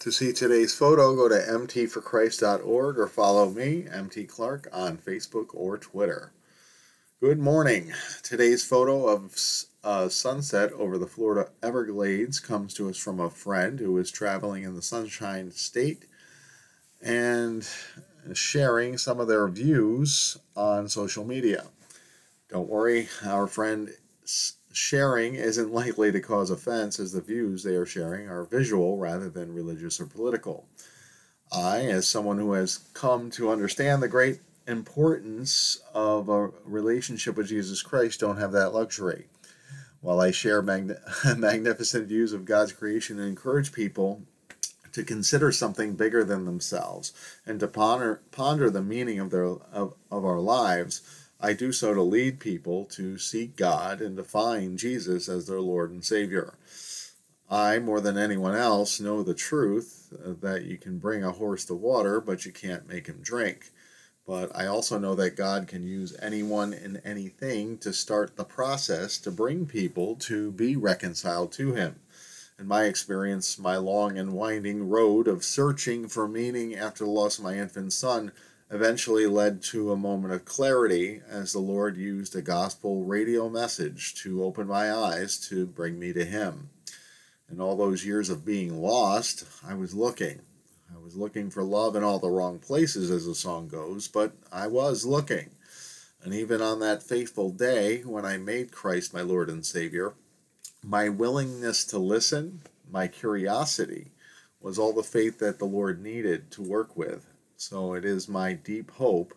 To see today's photo, go to mtforchrist.org or follow me, MT Clark, on Facebook or Twitter. Good morning. Today's photo of uh, sunset over the Florida Everglades comes to us from a friend who is traveling in the Sunshine State and sharing some of their views on social media. Don't worry, our friend sharing isn't likely to cause offense as the views they are sharing are visual rather than religious or political. I, as someone who has come to understand the great importance of a relationship with Jesus Christ, don't have that luxury. While I share magnificent views of God's creation and encourage people to consider something bigger than themselves and to ponder, ponder the meaning of, their, of, of our lives, I do so to lead people to seek God and to find Jesus as their Lord and Savior. I, more than anyone else, know the truth uh, that you can bring a horse to water, but you can't make him drink. But I also know that God can use anyone and anything to start the process to bring people to be reconciled to Him. In my experience, my long and winding road of searching for meaning after the loss of my infant son eventually led to a moment of clarity as the Lord used a gospel radio message to open my eyes to bring me to Him. In all those years of being lost, I was looking. I was looking for love in all the wrong places, as the song goes, but I was looking. And even on that faithful day when I made Christ my Lord and Savior, my willingness to listen, my curiosity, was all the faith that the Lord needed to work with so it is my deep hope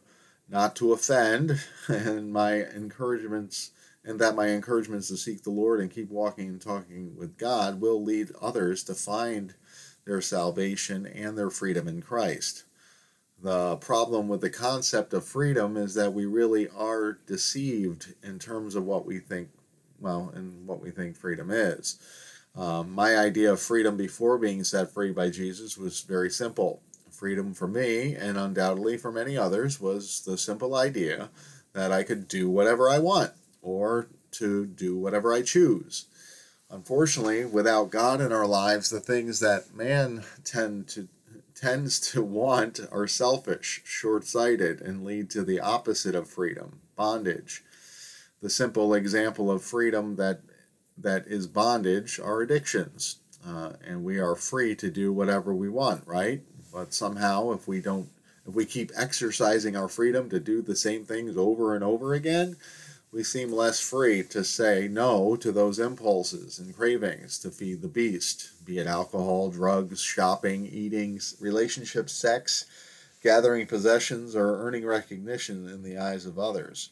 not to offend, and my encouragements, and that my encouragements to seek the Lord and keep walking and talking with God will lead others to find their salvation and their freedom in Christ. The problem with the concept of freedom is that we really are deceived in terms of what we think, well, and what we think freedom is. Um, my idea of freedom before being set free by Jesus was very simple freedom for me, and undoubtedly for many others, was the simple idea that I could do whatever I want or to do whatever I choose. Unfortunately, without God in our lives, the things that man tend to tends to want are selfish, short-sighted, and lead to the opposite of freedom, bondage. The simple example of freedom that that is bondage are addictions. Uh, and we are free to do whatever we want, right? But somehow, if we don't, if we keep exercising our freedom to do the same things over and over again, we seem less free to say no to those impulses and cravings to feed the beast, be it alcohol, drugs, shopping, eating, relationships, sex, gathering possessions, or earning recognition in the eyes of others.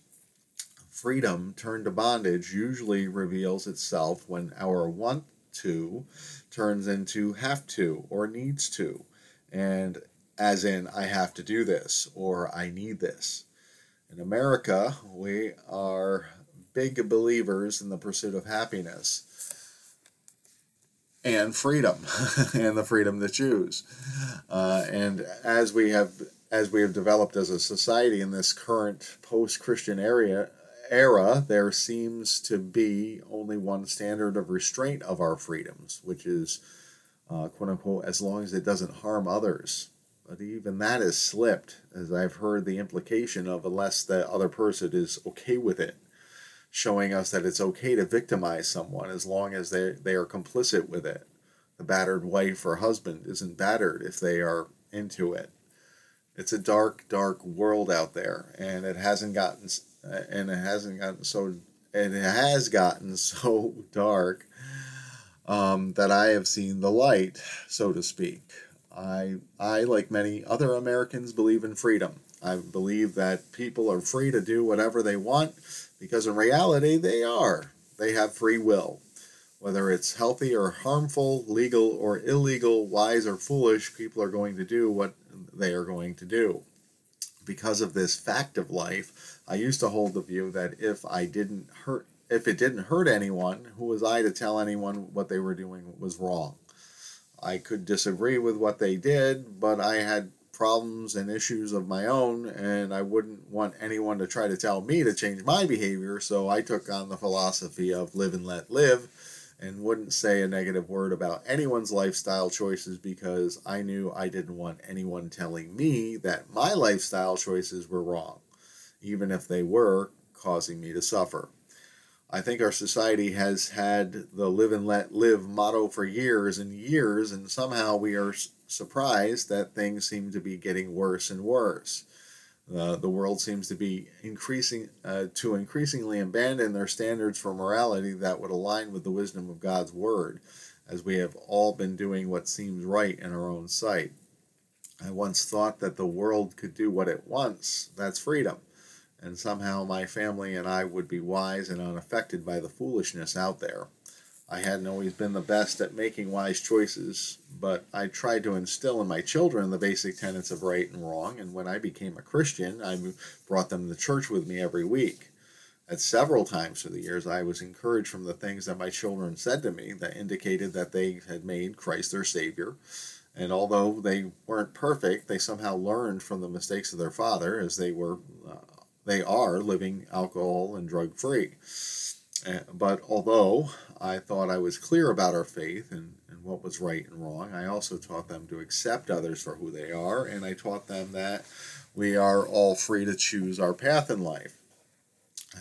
Freedom turned to bondage usually reveals itself when our want to turns into have to or needs to and as in I have to do this or I need this. In America, we are big believers in the pursuit of happiness and freedom and the freedom to choose. Uh, and as we have as we have developed as a society in this current post-Christian area era, there seems to be only one standard of restraint of our freedoms, which is uh, quote unquote, as long as it doesn't harm others. But even that has slipped, as I've heard the implication of unless the other person is okay with it, showing us that it's okay to victimize someone as long as they, they are complicit with it. The battered wife or husband isn't battered if they are into it. It's a dark, dark world out there, and it hasn't gotten, and it hasn't gotten so, and it has gotten so dark um, that I have seen the light, so to speak. I, I, like many other Americans, believe in freedom. I believe that people are free to do whatever they want because in reality they are. They have free will. Whether it's healthy or harmful, legal or illegal, wise or foolish, people are going to do what they are going to do. Because of this fact of life, I used to hold the view that if I didn't hurt if it didn't hurt anyone, who was I to tell anyone what they were doing was wrong? I could disagree with what they did, but I had problems and issues of my own, and I wouldn't want anyone to try to tell me to change my behavior, so I took on the philosophy of live and let live and wouldn't say a negative word about anyone's lifestyle choices because I knew I didn't want anyone telling me that my lifestyle choices were wrong, even if they were causing me to suffer. I think our society has had the live and let live motto for years and years, and somehow we are surprised that things seem to be getting worse and worse. Uh, the world seems to be increasing uh, to increasingly abandon their standards for morality that would align with the wisdom of God's word, as we have all been doing what seems right in our own sight. I once thought that the world could do what it wants. That's freedom. And somehow my family and I would be wise and unaffected by the foolishness out there. I hadn't always been the best at making wise choices, but I tried to instill in my children the basic tenets of right and wrong, and when I became a Christian, I brought them to church with me every week. At several times through the years, I was encouraged from the things that my children said to me that indicated that they had made Christ their Savior. And although they weren't perfect, they somehow learned from the mistakes of their father as they were, uh, they are living alcohol and drug free. But although I thought I was clear about our faith and, and what was right and wrong, I also taught them to accept others for who they are, and I taught them that we are all free to choose our path in life.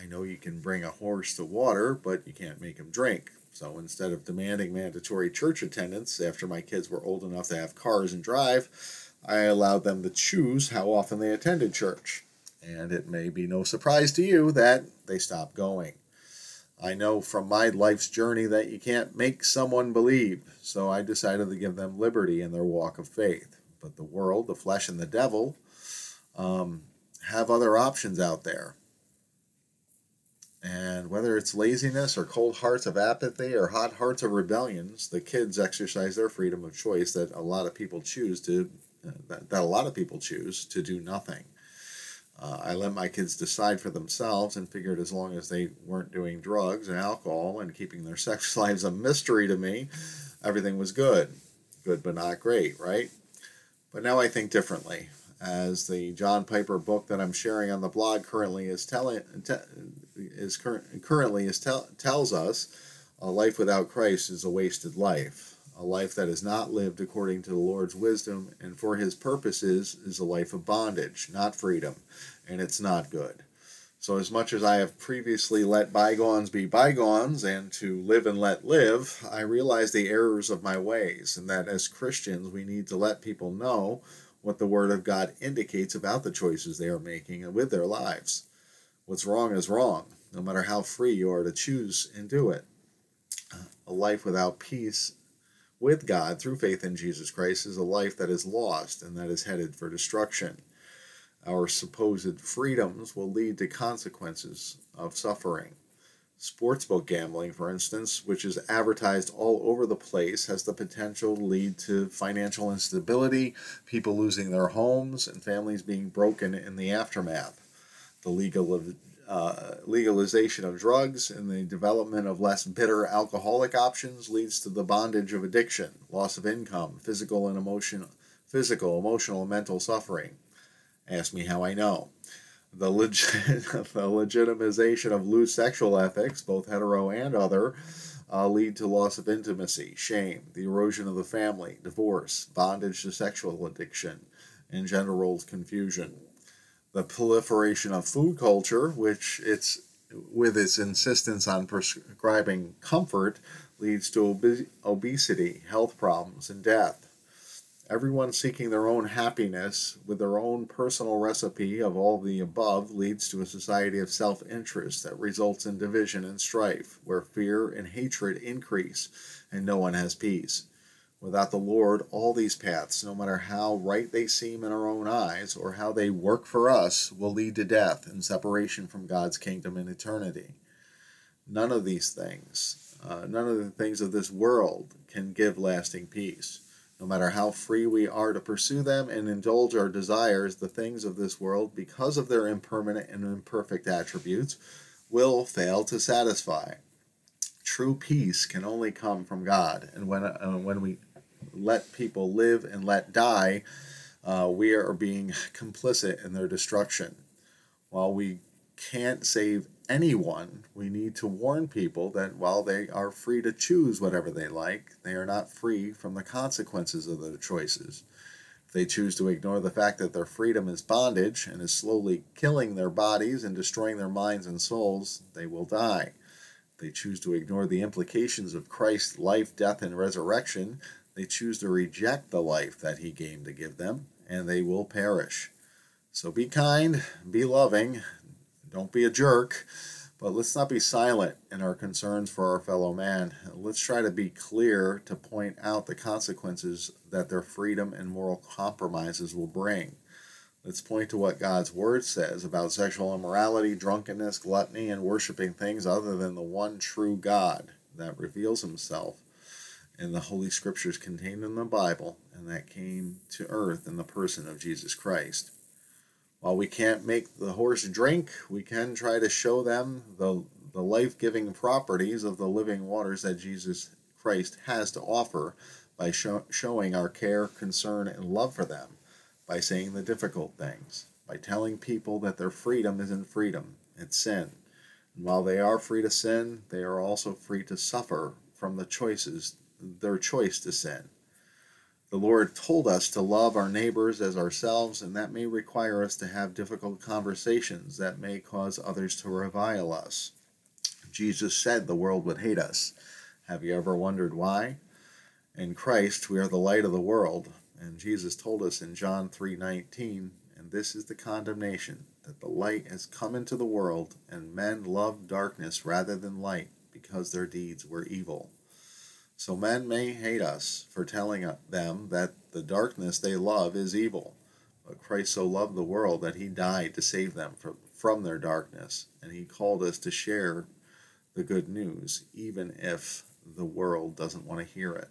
I know you can bring a horse to water, but you can't make him drink. So instead of demanding mandatory church attendance after my kids were old enough to have cars and drive, I allowed them to choose how often they attended church. And it may be no surprise to you that they stopped going. I know from my life's journey that you can't make someone believe, so I decided to give them liberty in their walk of faith. But the world, the flesh, and the devil um, have other options out there. And whether it's laziness or cold hearts of apathy or hot hearts of rebellions, the kids exercise their freedom of choice that a lot of people choose to uh, that, that a lot of people choose to do nothing. Uh, I let my kids decide for themselves and figured as long as they weren't doing drugs and alcohol and keeping their sex lives a mystery to me, everything was good. Good but not great, right? But now I think differently. As the John Piper book that I'm sharing on the blog currently is telling is current, currently is tell, tells us, a life without Christ is a wasted life. A life that is not lived according to the Lord's wisdom and for his purposes is a life of bondage, not freedom, and it's not good. So, as much as I have previously let bygones be bygones and to live and let live, I realize the errors of my ways, and that as Christians we need to let people know what the Word of God indicates about the choices they are making with their lives. What's wrong is wrong, no matter how free you are to choose and do it. A life without peace with God through faith in Jesus Christ is a life that is lost and that is headed for destruction. Our supposed freedoms will lead to consequences of suffering. Sportsbook gambling, for instance, which is advertised all over the place, has the potential to lead to financial instability, people losing their homes, and families being broken in the aftermath. The legal uh, legalization of drugs and the development of less bitter alcoholic options leads to the bondage of addiction, loss of income, physical and emotional, physical, emotional, and mental suffering. Ask me how I know. The, leg- the legitimization of loose sexual ethics, both hetero and other, uh, lead to loss of intimacy, shame, the erosion of the family, divorce, bondage to sexual addiction, and gender roles confusion the proliferation of food culture, which it's with its insistence on prescribing comfort, leads to ob- obesity, health problems, and death. Everyone seeking their own happiness with their own personal recipe of all the above leads to a society of self interest that results in division and strife, where fear and hatred increase and no one has peace. Without the Lord, all these paths, no matter how right they seem in our own eyes or how they work for us, will lead to death and separation from God's kingdom in eternity. None of these things, uh, none of the things of this world, can give lasting peace. No matter how free we are to pursue them and indulge our desires, the things of this world, because of their impermanent and imperfect attributes, will fail to satisfy. True peace can only come from God, and when uh, when we let people live and let die, uh, we are being complicit in their destruction. While we can't save anyone, we need to warn people that while they are free to choose whatever they like, they are not free from the consequences of their choices. If they choose to ignore the fact that their freedom is bondage and is slowly killing their bodies and destroying their minds and souls, they will die. If they choose to ignore the implications of Christ's life, death, and resurrection, they choose to reject the life that he came to give them, and they will perish. So be kind, be loving, don't be a jerk, but let's not be silent in our concerns for our fellow man. Let's try to be clear to point out the consequences that their freedom and moral compromises will bring. Let's point to what God's Word says about sexual immorality, drunkenness, gluttony, and worshiping things other than the one true God that reveals Himself in the Holy Scriptures contained in the Bible and that came to earth in the person of Jesus Christ. While we can't make the horse drink, we can try to show them the, the life giving properties of the living waters that Jesus Christ has to offer by show, showing our care, concern, and love for them, by saying the difficult things, by telling people that their freedom isn't freedom, it's sin. And while they are free to sin, they are also free to suffer from the choices, their choice to sin. The Lord told us to love our neighbors as ourselves, and that may require us to have difficult conversations that may cause others to revile us. Jesus said the world would hate us. Have you ever wondered why? In Christ, we are the light of the world, and Jesus told us in John 3:19, and this is the condemnation that the light has come into the world, and men love darkness rather than light because their deeds were evil. So men may hate us for telling them that the darkness they love is evil. But Christ so loved the world that he died to save them from, from their darkness, and he called us to share the good news, even if the world doesn't want to hear it.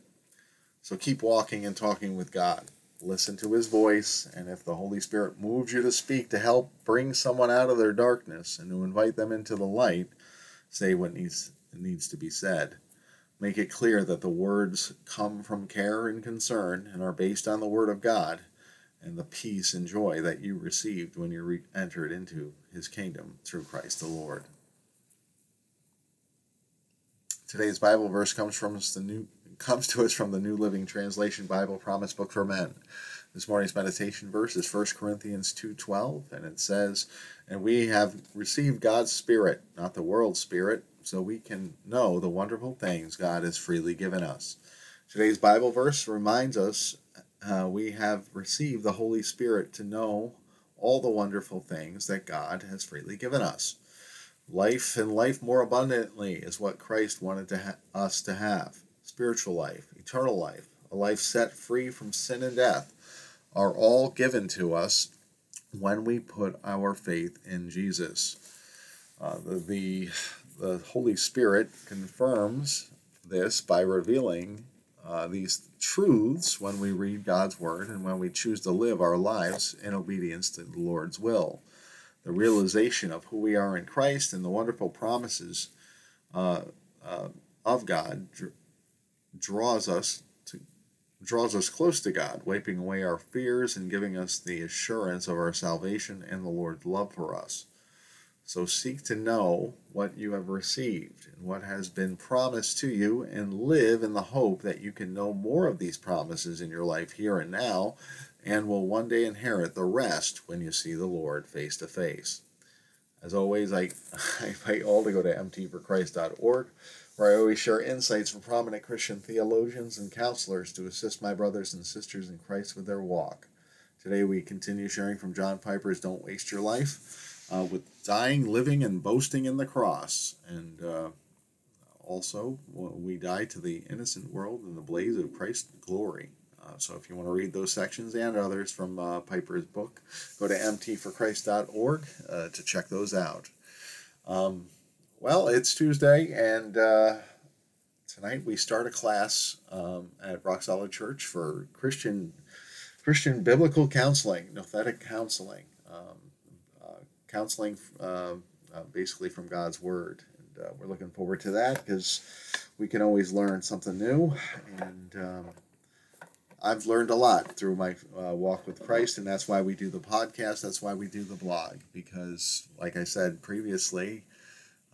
So keep walking and talking with God. Listen to his voice, and if the Holy Spirit moves you to speak to help bring someone out of their darkness and to invite them into the light, say what needs, needs to be said. Make it clear that the words come from care and concern and are based on the Word of God and the peace and joy that you received when you re- entered into His kingdom through Christ the Lord. Today's Bible verse comes from us the new comes to us from the New Living Translation Bible Promise Book for Men. This morning's meditation verse is 1 Corinthians 2:12 and it says, "And we have received God's spirit, not the world's spirit, so we can know the wonderful things God has freely given us. Today's Bible verse reminds us uh, we have received the Holy Spirit to know all the wonderful things that God has freely given us. Life and life more abundantly is what Christ wanted to ha- us to have. Spiritual life, eternal life, a life set free from sin and death are all given to us when we put our faith in Jesus. Uh, the, the the Holy Spirit confirms this by revealing uh, these truths when we read God's Word and when we choose to live our lives in obedience to the Lord's will. The realization of who we are in Christ and the wonderful promises uh, uh, of God dr- draws us to draws us close to God, wiping away our fears and giving us the assurance of our salvation and the Lord's love for us. So seek to know what you have received and what has been promised to you, and live in the hope that you can know more of these promises in your life here and now, and will one day inherit the rest when you see the Lord face to face. As always, I, I invite all to go to mtforchrist.org, where I always share insights from prominent Christian theologians and counselors to assist my brothers and sisters in Christ with their walk. Today we continue sharing from John Piper's Don't Waste Your Life uh, with dying, living, and boasting in the cross. And uh, also, we die to the innocent world in the blaze of Christ's glory. Uh, so, if you want to read those sections and others from uh, Piper's book, go to mtforchrist.org uh, to check those out. Um, well, it's Tuesday, and uh, tonight we start a class um, at Rock Solid Church for Christian Christian biblical counseling, nouthetic counseling. Um, counseling uh, uh, basically from God's Word. And uh, we're looking forward to that because we can always learn something new. And um, I've learned a lot through my uh, walk with Christ, and that's why we do the podcast. That's why we do the blog because, like I said previously,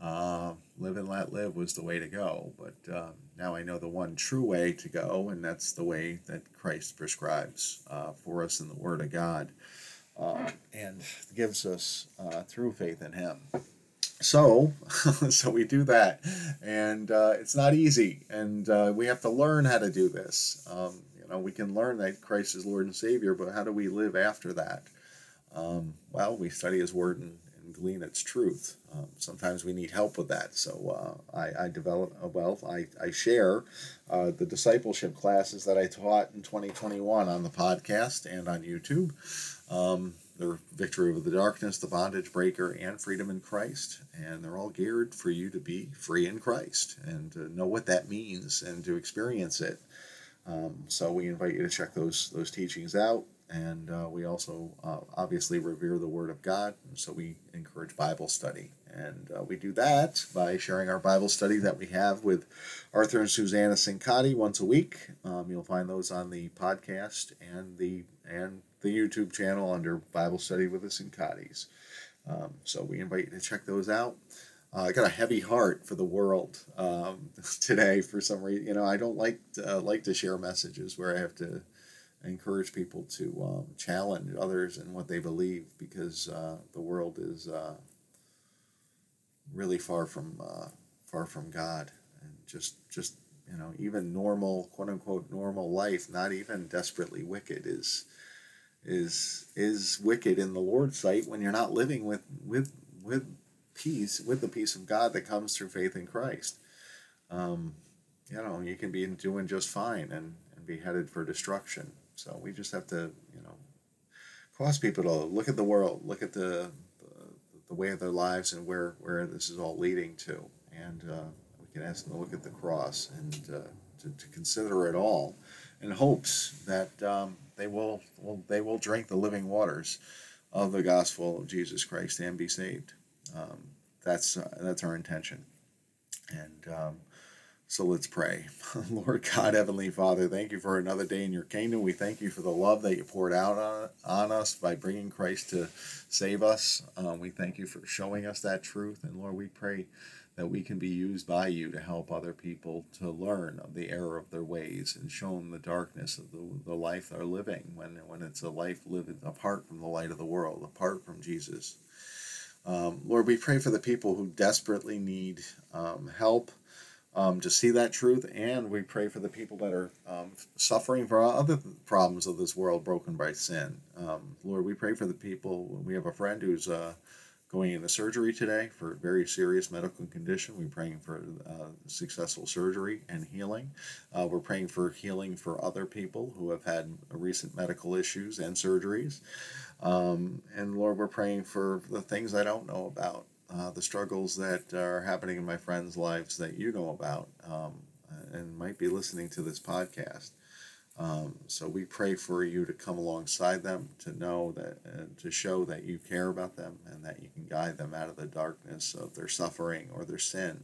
uh, live and let live was the way to go. But uh, now I know the one true way to go, and that's the way that Christ prescribes uh, for us in the Word of God uh, and gives us uh, through faith in Him. So, so we do that, and uh, it's not easy, and we have to learn how to do this. Um, you know, we can learn that Christ is Lord and Savior, but how do we live after that? Um, well, we study His Word and, and glean its truth. Um, sometimes we need help with that. So uh, I, I develop, uh, well, I, I share uh, the discipleship classes that I taught in 2021 on the podcast and on YouTube. Um, they're Victory Over the Darkness, The Bondage Breaker, and Freedom in Christ. And they're all geared for you to be free in Christ and to know what that means and to experience it. Um, so we invite you to check those those teachings out and uh, we also uh, obviously revere the Word of God, so we encourage Bible study. And uh, we do that by sharing our Bible study that we have with Arthur and Susanna Sincotti once a week. Um, you'll find those on the podcast and the and the YouTube channel under Bible Study with the Sincottis. Um, so we invite you to check those out. Uh, I got a heavy heart for the world um, today for some reason. You know, I don't like to, uh, like to share messages where I have to encourage people to um, challenge others in what they believe because uh, the world is uh, really far from uh, far from God and just just you know even normal quote unquote normal life not even desperately wicked is is is wicked in the Lord's sight when you're not living with with with peace with the peace of God that comes through faith in Christ. Um, you know, you can be doing just fine and, and be headed for destruction. So we just have to, you know, cause people to look at the world, look at the the, the way of their lives and where where this is all leading to, and uh, we can ask them to look at the cross and uh, to, to consider it all, in hopes that um, they will, will they will drink the living waters of the gospel of Jesus Christ and be saved. Um, that's uh, that's our intention, and um, so let's pray. Lord God, Heavenly Father, thank you for another day in your kingdom. We thank you for the love that you poured out on, on us by bringing Christ to save us. Um, we thank you for showing us that truth. And Lord, we pray that we can be used by you to help other people to learn of the error of their ways and show them the darkness of the, the life they're living when, when it's a life lived apart from the light of the world, apart from Jesus. Um, Lord, we pray for the people who desperately need um, help um, to see that truth. And we pray for the people that are um, suffering from other problems of this world broken by sin. Um, Lord, we pray for the people. We have a friend who's uh, going into surgery today for a very serious medical condition. We're praying for uh, successful surgery and healing. Uh, we're praying for healing for other people who have had recent medical issues and surgeries. Um, and Lord, we're praying for the things I don't know about uh, the struggles that are happening in my friends' lives that you know about um, and might be listening to this podcast. Um, so we pray for you to come alongside them, to know that, and to show that you care about them, and that you can guide them out of the darkness of their suffering or their sin,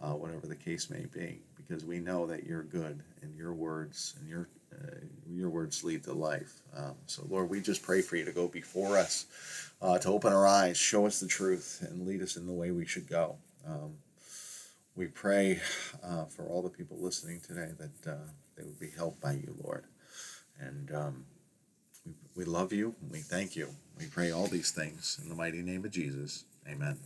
uh, whatever the case may be. Because we know that you're good, and your words and your uh, your words lead to life. Um, so Lord, we just pray for you to go before us uh, to open our eyes, show us the truth, and lead us in the way we should go. Um, we pray uh, for all the people listening today that uh, they would be helped by you, Lord. And um, we, we love you. We thank you. We pray all these things in the mighty name of Jesus. Amen.